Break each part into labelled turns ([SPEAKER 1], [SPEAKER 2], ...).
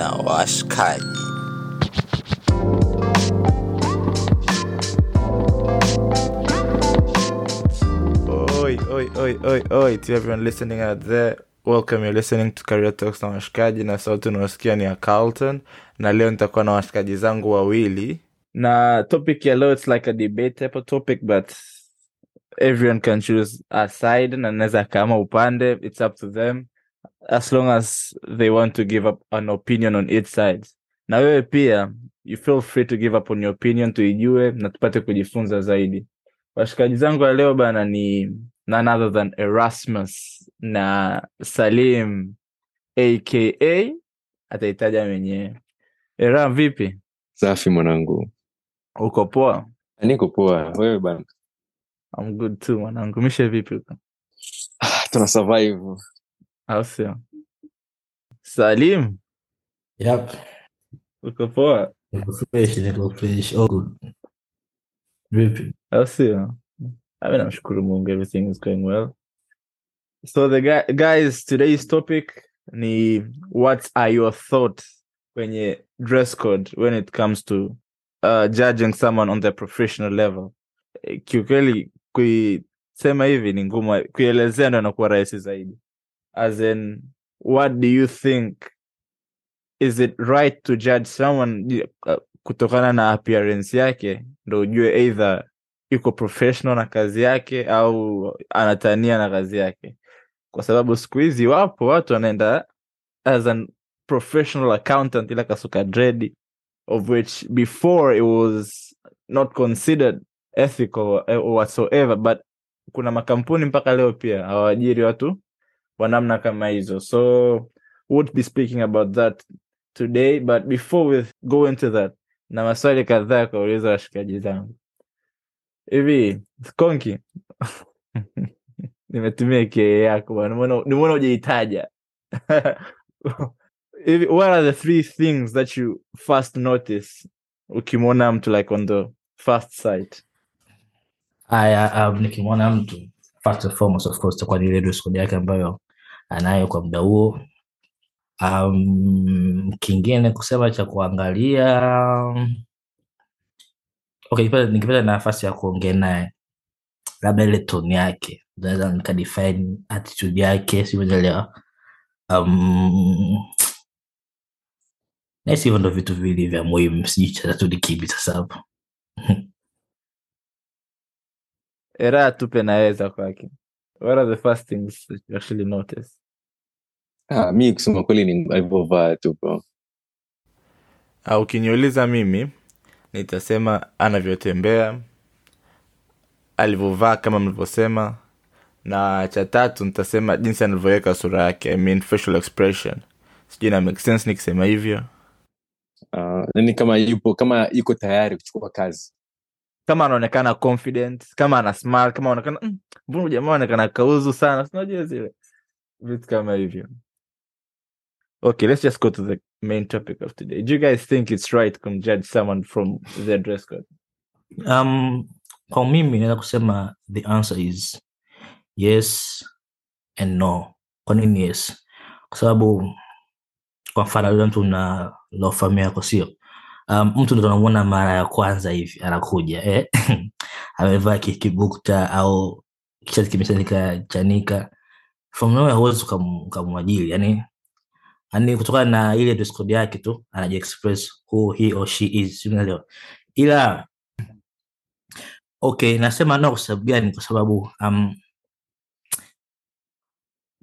[SPEAKER 1] na washikaji.
[SPEAKER 2] Oi, oi, oi, oi, oi to everyone listening out there. Welcome, you're listening to Career Talks na washikaji na sauti unaosikia ni ya Carlton, na leo nitakuwa na washikaji zangu wawili, na topic ya leo it's like a debate type of topic but everyone can choose a side na naweza kama upande, it's up to them as long as they want to give up an opinion on each side. Na wewe pia you feel free to give up on your opinion tuijue na tupate kujifunza zaidi. Washikaji zangu ya leo bana ni none other than Erasmus na Salim aka ataitaja mwenyewe. Era, vipi?
[SPEAKER 3] Safi mwanangu,
[SPEAKER 2] Uko poa?
[SPEAKER 3] niko poa. Wewe bana?
[SPEAKER 2] I'm good too mwanangu. Mishe vipi uko?
[SPEAKER 3] Ah, tuna survive.
[SPEAKER 2] Au sio? Salim,
[SPEAKER 4] Yep.
[SPEAKER 2] uko poa?
[SPEAKER 4] Niko fresh, niko fresh. All good. Vipi?
[SPEAKER 2] Au sio? Mimi namshukuru Mungu, everything is going well. So the guy, guys, today's topic ni what are your thoughts kwenye dress code when it comes to uh, judging someone on their professional level. Kiukweli kuisema hivi ni ngumu, kuielezea ndo inakuwa rahisi zaidi. As in, what do you think? Is it right to judge someone uh, kutokana na appearance yake? Ndo ujue either yuko professional na kazi yake au anatania na kazi yake. Kwa sababu siku hizi wapo watu wanaenda as an professional accountant ila kasuka dredi of which before it was not considered ethical or whatsoever but kuna makampuni mpaka leo pia hawaajiri watu wa namna kama hizo. So won't be speaking about that today but before we go into that na maswali kadhaa ya kuwauliza washikaji zangu. Hivi konki nimetumia kie yako nimeona ujaitaja what are the three things that you first notice ukimwona mtu like on the first sight?
[SPEAKER 4] Um, nikimwona mtu first and foremost of course itakuwa ni ile dress yake ambayo anayo kwa muda huo. Um, kingine kusema cha kuangalia okay, nikipata nafasi ya kuongea naye labda ile tone yake naweza nikadefine attitude yake sielewa um, nahisi hivyo ndo vitu viwili vya muhimu sijui cha tatu ni kipi sasa hapo.
[SPEAKER 2] Era tupe naweza kwake. What are the first things that you actually notice
[SPEAKER 3] Ah, mi kusema kweli ni alivyovaa tu bro.
[SPEAKER 2] Ah, ukiniuliza mimi nitasema anavyotembea alivyovaa kama mlivyosema na cha tatu nitasema jinsi anavyoweka sura yake I mean facial expression sijui na make sense nikisema hivyo
[SPEAKER 3] Uh, ni kama yupo kama yuko tayari kuchukua kazi.
[SPEAKER 2] kama anaonekana confident kama ana smile kama anaonekana "Mm, mbona mm, jamaa anaonekana kauzu sana sinajua zile vitu kama hivyo okay let's just go to the main topic of today. Do you guys think it's right to judge someone from their dress code?
[SPEAKER 4] Um, kwa mimi naweza kusema the answer is yes and no. Kwa nini yes? Kwa sababu kwa mfano yule mtu na lofamia yako sio? Um, mtu ndo tunamwona mara ya kwanza hivi anakuja eh? amevaa ki- kibukta au kishati kimeshanika chanika. From nowhere huwezi ukam- yani yani kutokana na ile dress yake tu anajiexpress who he or she is unaelewa. Ila okay nasema no kwa sababu gani? Kwa sababu um,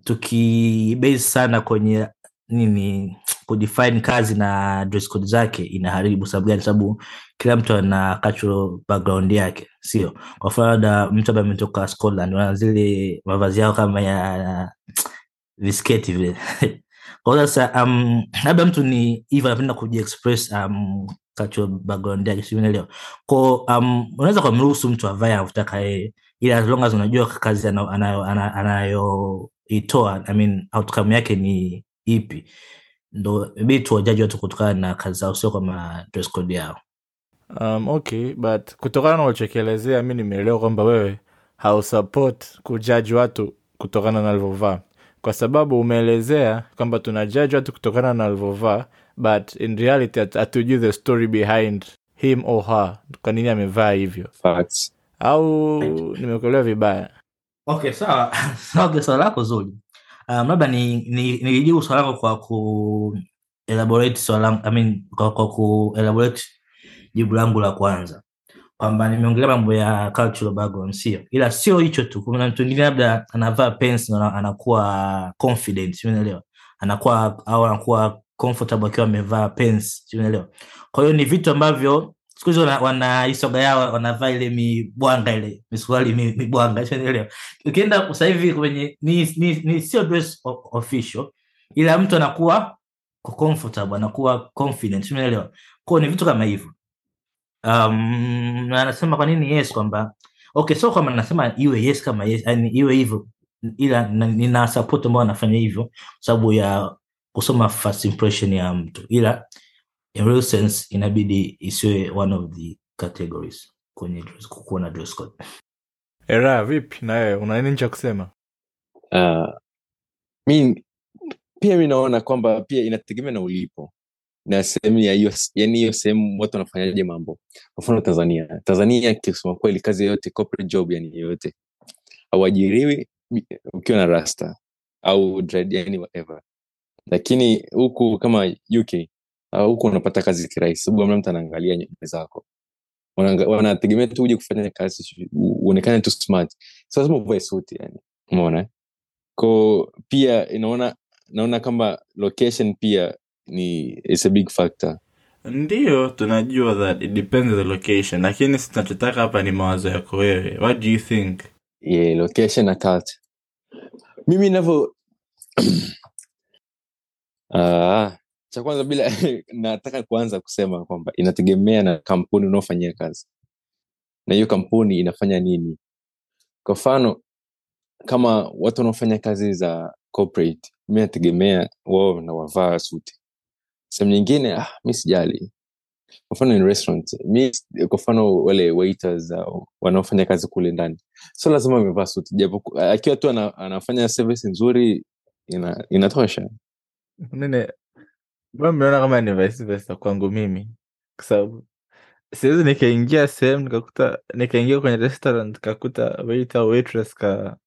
[SPEAKER 4] tukibase sana kwenye nini kudefine kazi na dress zake inaharibu sababu gani? Sababu kila mtu ana cultural background yake sio? Kwa mfano labda mtu ambaye ametoka scotland wana zile mavazi yao kama ya visketi vile kwa sasa um, labda mtu ni hivyo anapenda kujiexpress um, kacho background yake sio unaelewa? Ko um, unaweza kumruhusu mtu avae anavyotaka yeye ila as long as unajua kazi anayoitoa anayo, anayo, anayoitoa, I mean, outcome yake ni ipi. Ndo ibidi tuwajaji watu kutokana na kazi zao sio kama dress code yao.
[SPEAKER 2] Um, okay but kutokana na ulichokielezea mi nimeelewa kwamba wewe hausupport kujaji watu kutokana na alivyovaa kwa sababu umeelezea kwamba tuna judge watu kutokana na alivyovaa but in reality hatujui the story behind him or her. Kwa nini amevaa hivyo?
[SPEAKER 3] Facts.
[SPEAKER 2] au nimekuelewa vibaya?
[SPEAKER 4] Okay sawa sawa swala lako zuri. Um, labda ni, ni, swala lako kwa ku elaborate swala I mean, kwa, kwa ku elaborate jibu langu la kwanza kwamba nimeongelea mambo ya cultural background sio? Ila sio hicho tu. Kuna mtu mwingine labda anavaa pants na anakuwa confident unaelewa? Anakuwa au anakuwa comfortable akiwa amevaa pants unaelewa? Kwa hiyo ni vitu ambavyo siku hizi wana, wana isoga yao wanavaa ile mibwanga ile misuali mibwanga unaelewa? Ukienda sasa kwenye ni, ni, ni sio dress official ila mtu anakuwa comfortable anakuwa confident unaelewa? Kwa ni vitu kama hivyo um, anasema kwa nini yes kwamba okay so kwamba nasema iwe yes kama yes yani iwe hivyo ila na- nina support ambao anafanya hivyo kwa sababu ya kusoma first impression ya mtu. Ila in real sense inabidi isiwe one of the categories kwenye dress- kuwa na dress code.
[SPEAKER 2] Era vipi? Na wewe una nini cha kusema?
[SPEAKER 3] Uh, mi pia mi naona kwamba pia inategemea na ulipo na sehemu ya hiyo yani hiyo sehemu watu wanafanyaje mambo? Kwa mfano tanzania. Tanzania kisema kweli kazi yoyote corporate job yani yoyote. Auajiriwi ukiwa na rasta au dread yani whatever. Lakini huku kama uk huku unapata kazi kirahisi sababu amna mtu anaangalia nywele zako. Wanategemea tu uje kufanya kazi uonekane tu smart. So lazima uvae suti yani umeona? Ko pia inaona naona kama location pia ni it's a big factor.
[SPEAKER 2] Ndio tunajua that it depends the location lakini sinachotaka hapa ni mawazo yako wewe. What do you think?
[SPEAKER 3] Yeah, location na culture. Mimi navyo uh, cha kwanza bila nataka kuanza kusema kwamba inategemea na kampuni unaofanyia kazi. Na hiyo kampuni inafanya nini? Kwa mfano kama watu wanaofanya kazi za corporate mi nategemea wao na wavaa suti sehemu nyingine ah, mi sijali. Kwa mfano in restaurant mi kwa wale waiters uh, wanaofanya kazi kule ndani. So lazima amevaa suti japo akiwa tu ana, anafanya service nzuri ina, inatosha.
[SPEAKER 2] Nene mnaona kama ni vice kwangu mimi? Kwa sababu siwezi nikaingia sehemu nikakuta nikaingia kwenye restaurant nikakuta waiter waitress ka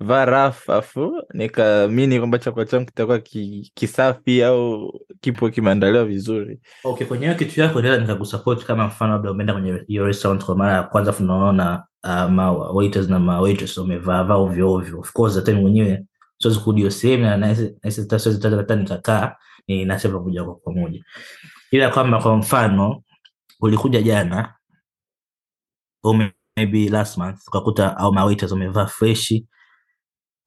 [SPEAKER 2] vaa raf afu nikaamini kwamba chakula changu kitakuwa ki, kisafi au kipo kimeandaliwa vizuri.
[SPEAKER 4] Okay kwenye kitu yako naweza nikakusupport kama mfano labda umeenda kwenye hiyo restaurant kwa mara ya kwanza funaona uh, na ma waitress wamevaa vaa ovyo ovyo. Of course hata mwenyewe siwezi kurudi hiyo sehemu na nikakaa ninasema kuja kwa pamoja. Ila kwamba kwa mfano ulikuja jana maybe last month ukakuta au ma wamevaa freshi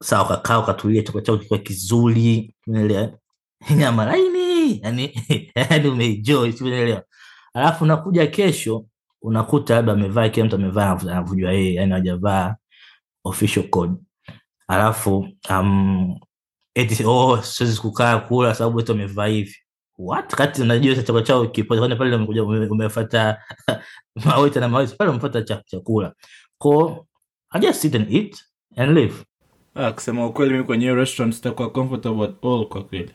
[SPEAKER 4] sawa ukakaa ukatulia chakula chako kikiwa kizuri unaelewa? Nyama laini yani yani umeenjoy unaelewa? Alafu unakuja kesho unakuta labda amevaa kila mtu amevaa anavyojua yeye yani hajavaa official code. Alafu um, eti oh siwezi kukaa kula sababu eti amevaa hivi. What? Kati unajua chakula chao kipo pale umekuja ume- umefuata mawaita na mawaita pale umefuata chakula ko I just sit and eat and live
[SPEAKER 2] ah, kusema ukweli mimi kwenye restaurant sitakuwa comfortable at all kwa kweli.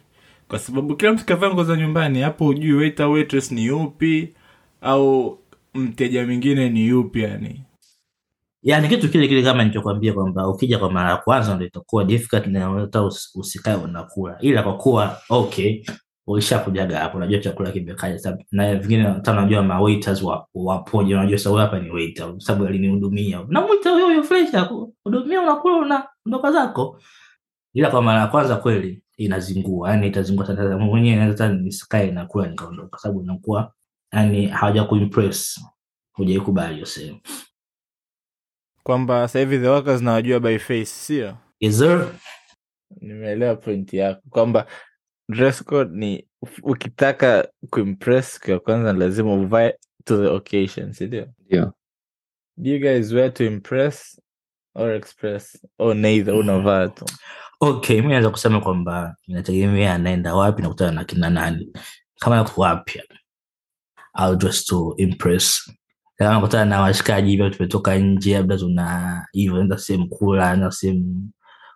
[SPEAKER 2] Kwa sababu kila mtu kavaa nguo za nyumbani hapo ujui waiter waitress ni yupi au mteja mwingine ni yupi yani.
[SPEAKER 4] Yani kitu kile kile kama nilichokwambia kwamba ukija kwa mara ya kwanza ndo itakuwa difficult na hata usikae unakula. Ila kwa kuwa okay ulishakujaga hapo unajua chakula kimekaja na vingine hata unajua ma waiters wa- unajua sababu hapa ni waiter sababu alinihudumia. Namwita huyo huyo fresh hudumia unakula una ondoka zako ila kwa mara ya kwanza kweli inazingua yani itazingua sana mwenyewe hata nisikae nakula nikaondoka sababu inakuwa yani hawaja kuimpress hujaikubali hiyo sehemu
[SPEAKER 2] kwamba sasa hivi the workers nawajua by face sio
[SPEAKER 4] Yes, sir.
[SPEAKER 2] nimeelewa point yako kwamba dress code ni ukitaka kuimpress siku ya kwanza ni lazima uvae to the occasion sindio
[SPEAKER 3] yeah.
[SPEAKER 2] do you guys wear to impress or express. Or neither unavaa tu
[SPEAKER 4] okay mi naweza kusema kwamba inategemea anaenda wapi nakutana na kina nani. Kama wapya au just to impress. Kama na washikaji hivyo tumetoka nje labda tuna hivyo enda sehemu kula enda sehemu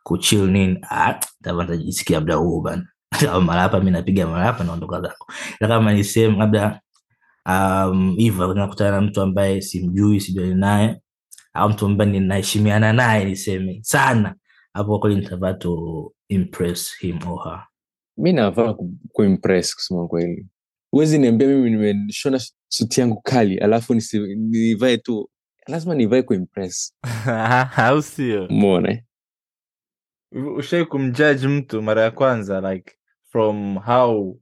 [SPEAKER 4] kuchil nini. Ah, tava tajisikia labda huu bana. Kama marapa mi napiga marapa naondoka zako ila kama ni sehemu labda um, hivyo nakutana na mtu ambaye simjui sijuani naye au mtu ambaye ninaheshimiana naye niseme sana. Hapo kweli nitavaa to impress him or her.
[SPEAKER 3] Mi navaa ku- kuimpress kusema kweli. Huwezi niambia mimi nimeshona suti yangu kali alafu nivae tu lazima nivae kuimpress
[SPEAKER 2] au sio?
[SPEAKER 3] Mona eh?
[SPEAKER 2] ushai kumjaji mtu mara ya kwanza like from how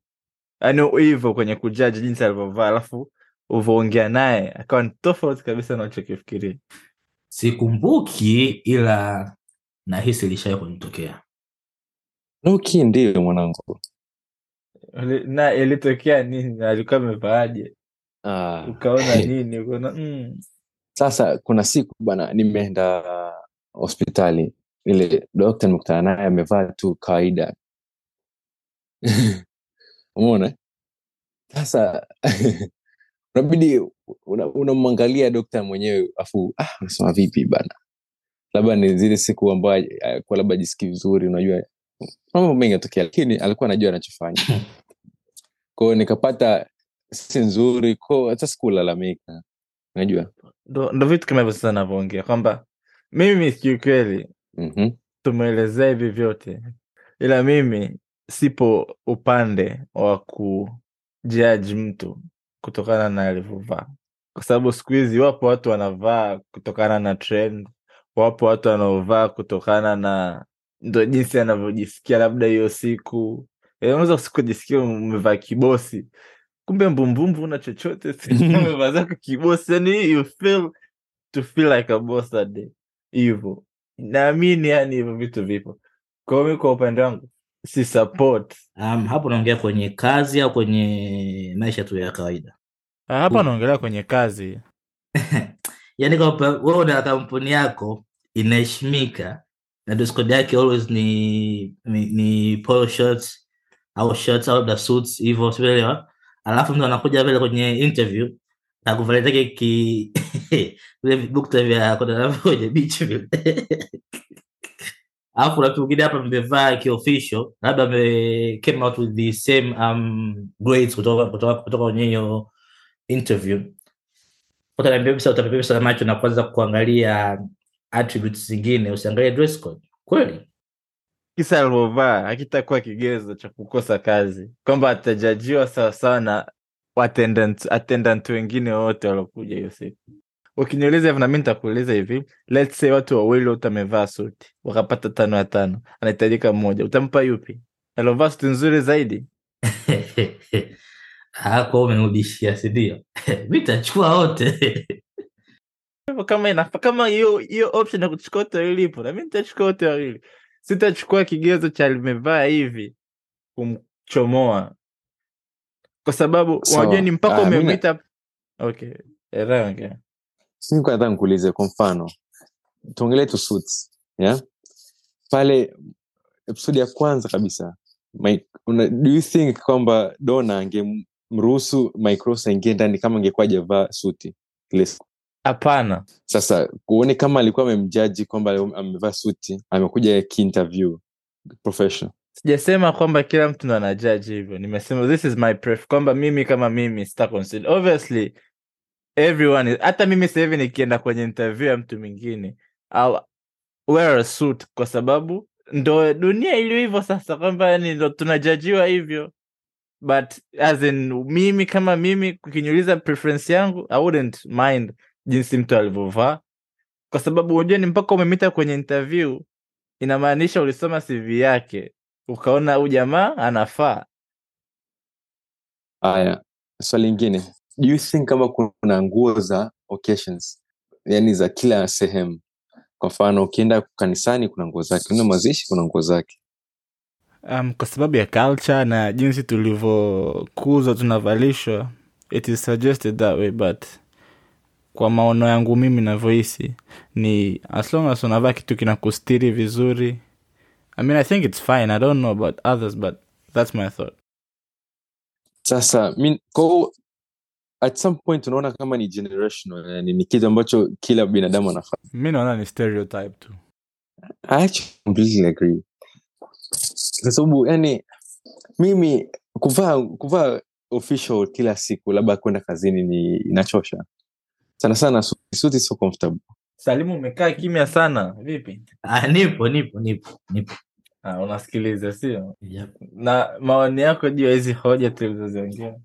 [SPEAKER 2] yani hivyo kwenye kujaji jinsi alivyovaa alafu uvoongea naye akawa ni tofauti kabisa na unachokifikiria
[SPEAKER 4] sikumbuki ila nahisi lishawai kunitokea.
[SPEAKER 3] Ok ndio mwanangu.
[SPEAKER 2] Na ilitokea nini? Alikuwa amevaaje?
[SPEAKER 3] Ah.
[SPEAKER 2] ukaona nini? Ukaona mm.
[SPEAKER 3] sasa kuna siku bana nimeenda hospitali. Ile dokta nimekutana naye amevaa tu kawaida. Umona sasa unabidi una- unamwangalia dokta mwenyewe afu ah, unasema vipi bana? Labda ni zile siku ambayo eh, labda jisikii vizuri unajua mambo mengi atokea lakini alikuwa anajua anachofanya. Kwao nikapata si nzuri ko hata sikulalamika unajua.
[SPEAKER 2] Ndo vitu kama hivyo sasa navyoongea kwamba mimi kiukweli
[SPEAKER 3] mm-hmm.
[SPEAKER 2] tumeelezea hivi vyote ila mimi sipo upande wa kujaji mtu kutokana na alivyovaa kwa sababu siku hizi wapo watu wanavaa kutokana na trend wapo watu wanaovaa kutokana na ndo jinsi anavyojisikia labda hiyo siku. Eh, unaweza sikujisikia umevaa kibosi. Kumbe mbumbumbu una chochote umevaa zako kibosi. Yani you feel to feel like a boss that day. Hivyo. Naamini yani hivyo vitu vipo. Kwao. mi kwa upande wangu si support.
[SPEAKER 4] Um, hapo unaongea kwenye kazi au kwenye maisha tu ya kawaida
[SPEAKER 2] hapa anaongelea kwenye kazi.
[SPEAKER 4] Yani kwamba wewe una kampuni yako inaheshimika na dress yake always ni ni, ni polo shirts au shirts au suits hivyo sielewa alafu mtu anakuja vile kwenye interview na kuvalia zake ki vile vibukta vya kwenye beach vile. Alafu na mtu mwingine hapa mmevaa kiofficial labda ame came out with the same um, grades kutoka kutoka kutoka kwenye hiyo interview. Utapepea sana macho na kwanza kuangalia attributes zingine usiangalie dress code. Kweli?
[SPEAKER 2] Kisa alivyovaa hakitakuwa kigezo cha kukosa kazi. Kwamba atajajiwa sawasawa na attendant, attendant wengine wote waliokuja hiyo siku. Ukiniuliza hivi nami nitakuuliza hivi let's say watu wawili wote wamevaa suti wakapata tano ya tano anahitajika mmoja utampa yupi? Aliovaa suti nzuri zaidi
[SPEAKER 4] hako umenirudishia sindio mi tachukua wote
[SPEAKER 2] kama inafa kama hiyo hiyo option ya kuchukua wote wawili ipo nami nitachukua wote wawili sitachukua kigezo cha limevaa hivi kumchomoa kwa sababu unajua ni mpaka
[SPEAKER 3] uh,
[SPEAKER 2] umemwita okay ongea.
[SPEAKER 3] Sikuwa nataka nikuulize kwa mfano tuongelee tu suits yeah? pale episodi ya kwanza kabisa my, una, do you think kwamba dona angemruhusu micros aingie ndani kama angekuwa ajavaa suti ile siku?
[SPEAKER 2] hapana.
[SPEAKER 3] Sasa uone kama alikuwa amemjaji kwamba amevaa suti amekuja kiinterview professional?
[SPEAKER 2] Sijasema kwamba kila mtu ndo anajaji hivyo. Nimesema this is my pref kwamba mimi kama mimi sita consider. Obviously everyone is, hata mimi sahivi nikienda kwenye interview ya mtu mwingine I'll wear a suit kwa sababu ndo dunia iliyo hivyo sasa kwamba yani ndo tunajajiwa hivyo but as in mimi kama mimi ukiniuliza preference yangu i wouldn't mind jinsi mtu alivyovaa. Kwa sababu unajua ni mpaka umemita kwenye interview inamaanisha ulisoma cv yake ukaona huu jamaa anafaa.
[SPEAKER 3] Haya swali lingine. Do you think kama kuna nguo za occasions yani za kila sehemu? Kwa mfano ukienda kanisani kuna nguo zake. Uenda mazishi kuna nguo zake
[SPEAKER 2] um, kwa sababu ya culture na jinsi tulivyokuzwa tunavalishwa it is suggested that way but kwa maono yangu mimi navyohisi ni as long as unavaa kitu kinakustiri vizuri i mean i think it's fine i don't know about others but that's my thought.
[SPEAKER 3] Sasa ko at some point unaona kama ni generational yani ni kitu ambacho kila binadamu anafaa.
[SPEAKER 2] Mi naona ni stereotype tu.
[SPEAKER 3] I actually completely agree kwa sababu yani mimi kuvaa kuvaa official kila siku labda kwenda kazini ni inachosha. Sana sana suti sio comfortable.
[SPEAKER 2] Salimu umekaa kimya sana. Vipi?
[SPEAKER 4] Ah, nipo nipo nipo nipo.
[SPEAKER 2] Ah, unasikiliza sio?
[SPEAKER 4] Yep.
[SPEAKER 2] na maoni yako juu ya hizi hoja tulizoziongea?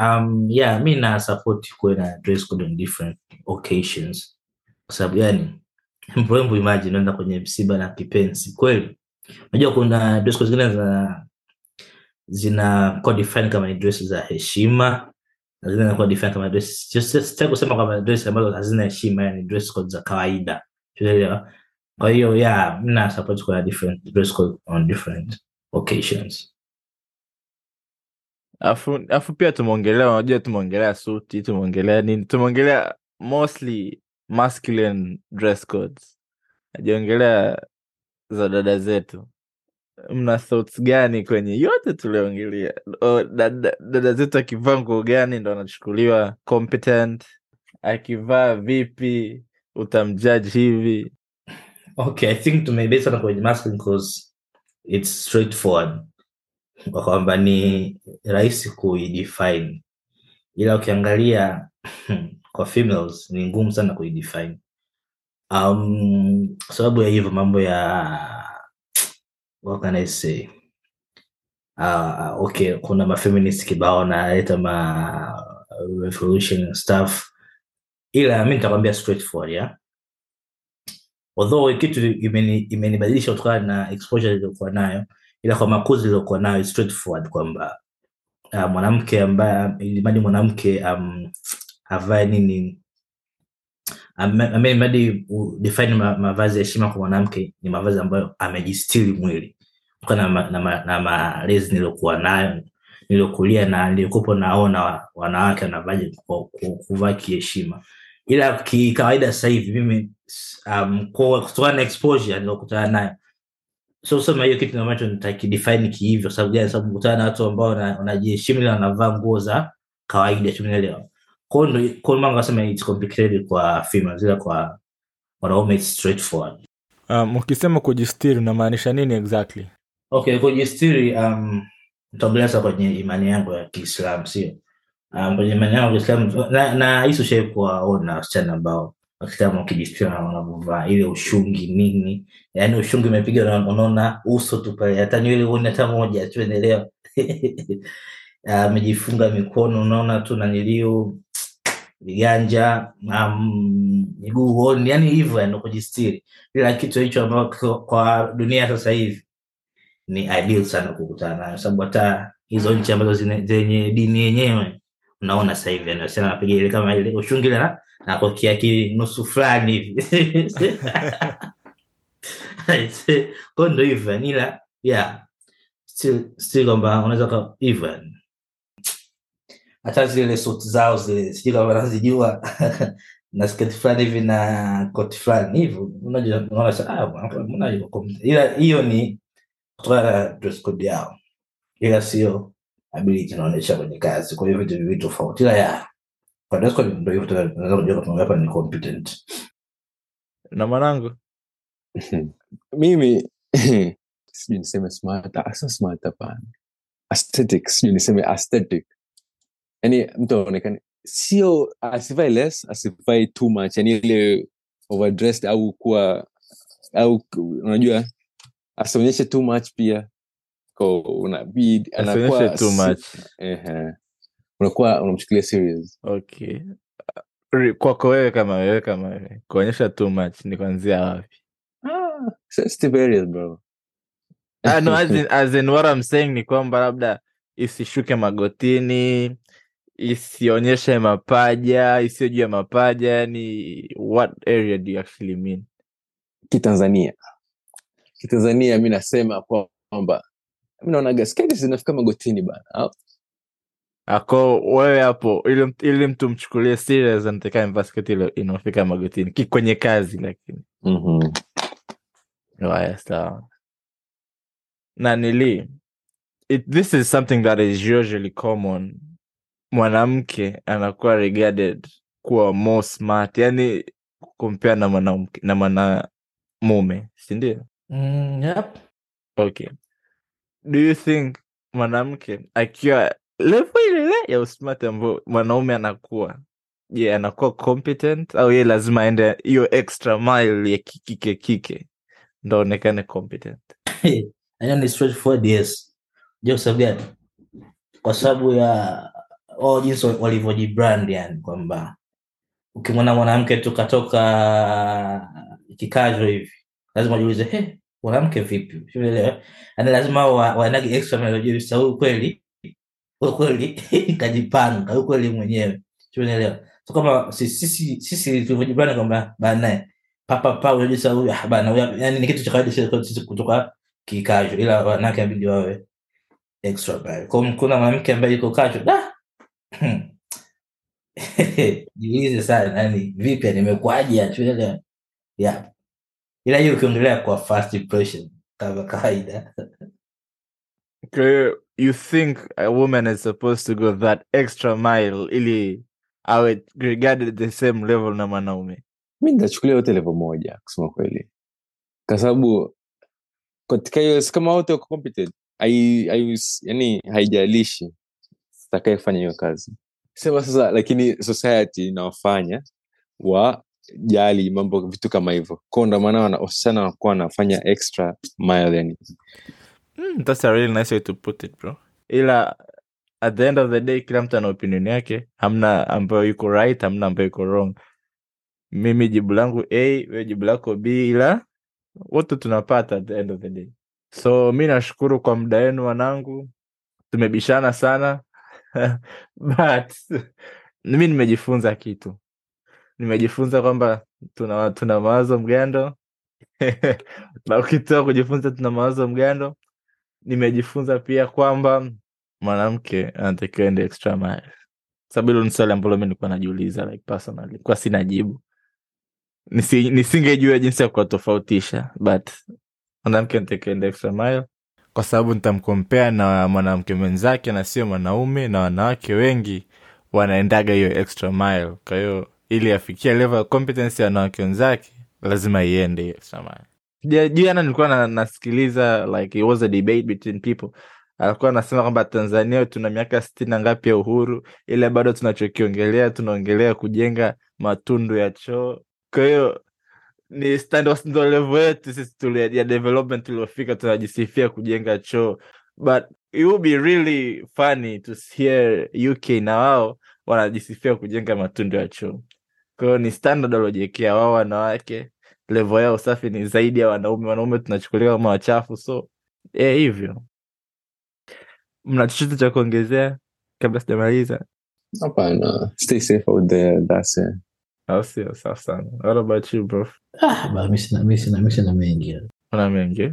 [SPEAKER 4] Um, yeah mi na sapoti kuwe na dress code on different occasions. Kwa sababu yani mrembo imagine unaenda kwenye msiba na kipensi. Kweli unajua kuna dress code zingine zina zina kuwa kama dress za heshima na zingine zinakuwa define kama dress sitaki kusema kwamba dress ambazo hazina heshima yani dress code za kawaida. Unaelewa? Kwa hiyo yeah mna support kwa different dress code on different occasions.
[SPEAKER 2] Afu afu pia tumeongelea unajua tumeongelea suti tumeongelea nini tumeongelea mostly masculine dress codes. Ajaongelea za dada zetu. Mna thoughts gani kwenye yote tulioongelea? Dada, dada zetu akivaa nguo gani ndo anachukuliwa competent? Akivaa vipi? Utamjudge hivi?
[SPEAKER 4] Okay, I think tumebase sana kwenye masculine cause it's straightforward. Kwa kwamba ni rahisi kuidefine, ila ukiangalia kwa females ni ngumu sana kuidefine um, sababu ya hivyo mambo ya what can I say uh, okay, kuna mafeminist kibao naleta ma revolution stuff, ila mi nitakwambia straightforward yeah? although kitu imeni- imenibadilisha kutokana na exposure iliyokuwa nayo ila kwa makuzi iliyokuwa nayo straightforward kwamba uh, mwanamke ambaye ilimadi mwanamke um, avae nini amemadi define ma, mavazi ya heshima kwa mwanamke ni mavazi ambayo amejistiri mwili. Kutokana na, na, na malezi niliokuwa nayo niliokulia na niliokupo naona wa- wanawake wanavaji ku- ku- kuvaa kiheshima. Ila kikawaida sasa mimi um, kutokana na exposure niliokutana nayo. So sema hiyo kitu ambacho nitakidefine kihivyo. Sababu gani? Sababu kutana na watu ambao wanajiheshimu ila wanavaa nguo za kawaida tumeelewa ndo kwao maana it's complicated kwa females ila kwa wanaume it's straightforward.
[SPEAKER 2] Um, ukisema kujistiri unamaanisha nini exactly?
[SPEAKER 4] Okay kujistiri um nitaongelea sasa kwenye imani yangu ya kiislamu sio? Um, kwenye imani yangu ya kiislamu na, na hisi ushawai kuwaona wasichana ambao wakiislamu wakijistiri na wanavyovaa ile ushungi nini? Yaani ushungi umepiga na unaona uso tu pale hata nywele huoni hata moja tuendelea amejifunga mikono unaona tu naniliu viganja miguu yani hivyo yani kujistiri. Ila kitu hicho ambacho kwa- dunia sasa hivi ni ideal sana kukutana nayo sababu hata hizo nchi ambazo zenye dini yenyewe unaona sasa hivi anasema anapiga ile kama ile ushungi ile na na kokia kinusu fulani hivi. Kwa ndo hivyo ila yeah still still kwamba unaweza hivyo hata zile suti zao zile sijui kama nazijua na sketi fulani hivi na koti fulani hivyo unaona ah, ila hiyo ni kutokana na dress code yao. Ila sio ability inaonyesha kwenye kazi kwa hiyo vitu viwili tofauti. Ila ya kwa dress code ndio hivyo tuna- tunaweza kujua kama hapa ni competent.
[SPEAKER 2] Na mwanangu?
[SPEAKER 3] Mimi sijui niseme smart asa sio smart hapana. Aesthetic sijui niseme aesthetic yani mtu aonekane sio asivae less asivae too much. Yani ile overdressed au kuwa au unajua asionyeshe too much pia. Unakuwa unamchukulia serious.
[SPEAKER 2] Okay. Kwako wewe kama wewe kama wewe. Kuonyesha too much ni kuanzia wapi?
[SPEAKER 3] Ah, sensitive areas bro.
[SPEAKER 2] Ah, no, as in, as in what I'm saying ni kwamba labda isishuke magotini isionyeshe mapaja isiyo juu ya mapaja yani what area do you actually mean?
[SPEAKER 3] Kitanzania. Kitanzania mi nasema kwamba mi naonaga sketi zinafika magotini bana
[SPEAKER 2] ako wewe hapo ili, ili mtu mchukulie serious anatakaa amevaa sketi inaofika magotini kwenye kazi lakini.
[SPEAKER 3] Mhm.
[SPEAKER 2] haya sawa. Na nili it, this is something that is usually common mwanamke anakuwa regarded kuwa more smart yani kumpea na mwanamke na mwanamume sindio
[SPEAKER 4] Mm, yep.
[SPEAKER 2] okay. Do you think mwanamke akiwa levo ilele ya usmart ambao mwanaume anakuwa je anakuwa competent? Au ye lazima aende hiyo extra mile ya kikike kike ndo aonekane competent?
[SPEAKER 4] Yaani ni straightforward yes. Je kwa sababu gani? Kwa sababu ya oh, jinsi walivyojibrand yani kwamba ukimwona mwanamke tu katoka kikazo hivi lazima ujiulize hey, mwanamke vipi? Unaelewa yani lazima wa- extra mile huyu kweli kweli kajipanga kweli mwenyewe. Unaelewa so kama sisi sisi sisi kwamba bana papa pa unajisa huyu ah, bana yani ni kitu cha kawaida sisi kutoka kikajo ila wanawake inabidi wawe extra bad kwa kuna mwanamke ambaye yuko kajo da jiulize sana yani vipi nimekuaje imekuaje atuelewa yeah ila hiyo ukiongelea kwa first impression kama kawaida.
[SPEAKER 2] You think a woman is supposed to go that extra mile ili awe regarded the same level na mwanaume?
[SPEAKER 3] Mi nitachukulia yote levo moja kusema kweli. Kwa sababu katika hiyo si kama wote wako competent. Yani haijalishi takayefanya hiyo kazi. Sema sasa lakini society inawafanya wajali mambo vitu kama hivyo. Kwao ndo wasichana wanakuwa wanafanya extra mile yani
[SPEAKER 2] mm, that's a really nice way to put it bro. Ila at the end of the day kila mtu ana opinion yake. Hamna ambayo yuko right hamna ambayo yuko wrong. Mimi jibu langu a we jibu lako b ila wote tunapata at the end of the day. So mi nashukuru kwa muda wenu wanangu. Tumebishana sana but mi nimejifunza kitu. Nimejifunza kwamba tuna, tuna mawazo mgando. Na ukitoa kujifunza tuna mawazo mgando nimejifunza pia kwamba mwanamke anatakiwa ende extra mile. Sababu hilo ni swali ambalo mi nilikuwa najiuliza like personally. Kwa sina jibu. Nisi, nisingejua jinsi ya kuwatofautisha but mwanamke anatakiwa ende extra mile kwa sababu nitamkompea na mwanamke mwenzake na sio mwanaume na wanawake wengi wanaendaga hiyo extra mile. Kwa hiyo ili afikia level ya competence ya wanawake wenzake lazima iende hiyo extra nilikuwa na, nasikiliza like it was a debate between people. Alikuwa anasema kwamba tanzania tuna miaka sitini na ngapi ya uhuru ile bado tunachokiongelea tunaongelea kujenga matundu ya choo. Kwa hiyo ni standards ndo level yetu sisi tuli- ya development tuliofika tunajisifia kujenga choo. But it would be really funny to hear uk na wao wanajisifia kujenga matundu ya choo. Kwa hiyo ni standard waliojiekea wao wanawake level yao safi ni zaidi ya wanaume. Wanaume tunachukuliwa kama wachafu so yeah, hivyo. Mna chochote cha kuongezea kabla sijamaliza?
[SPEAKER 3] Hapana. Stay safe out there. That's it.
[SPEAKER 2] Au sio safi sana what about you bro?
[SPEAKER 4] Ah, mi sina mengi.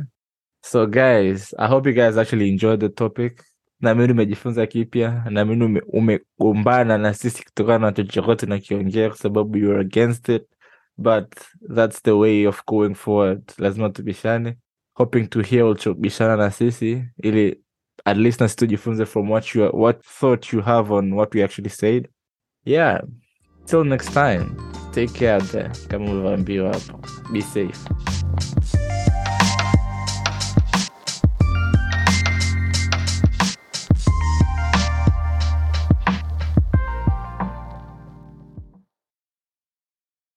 [SPEAKER 2] So guys i hope you guys actually enjoyed the topic. Naamini umejifunza kipya naamini umegombana na sisi kutokana na chochokote tunakiongea kwa sababu you're against it. But that's the way of going forward. Lazima tubishane. Hoping to hear ulichobishana na sisi ili at least nasi tujifunze from what you what thought you have on what we actually said. Yeah Till next time, take care out there. Kamuva and be up. Be safe.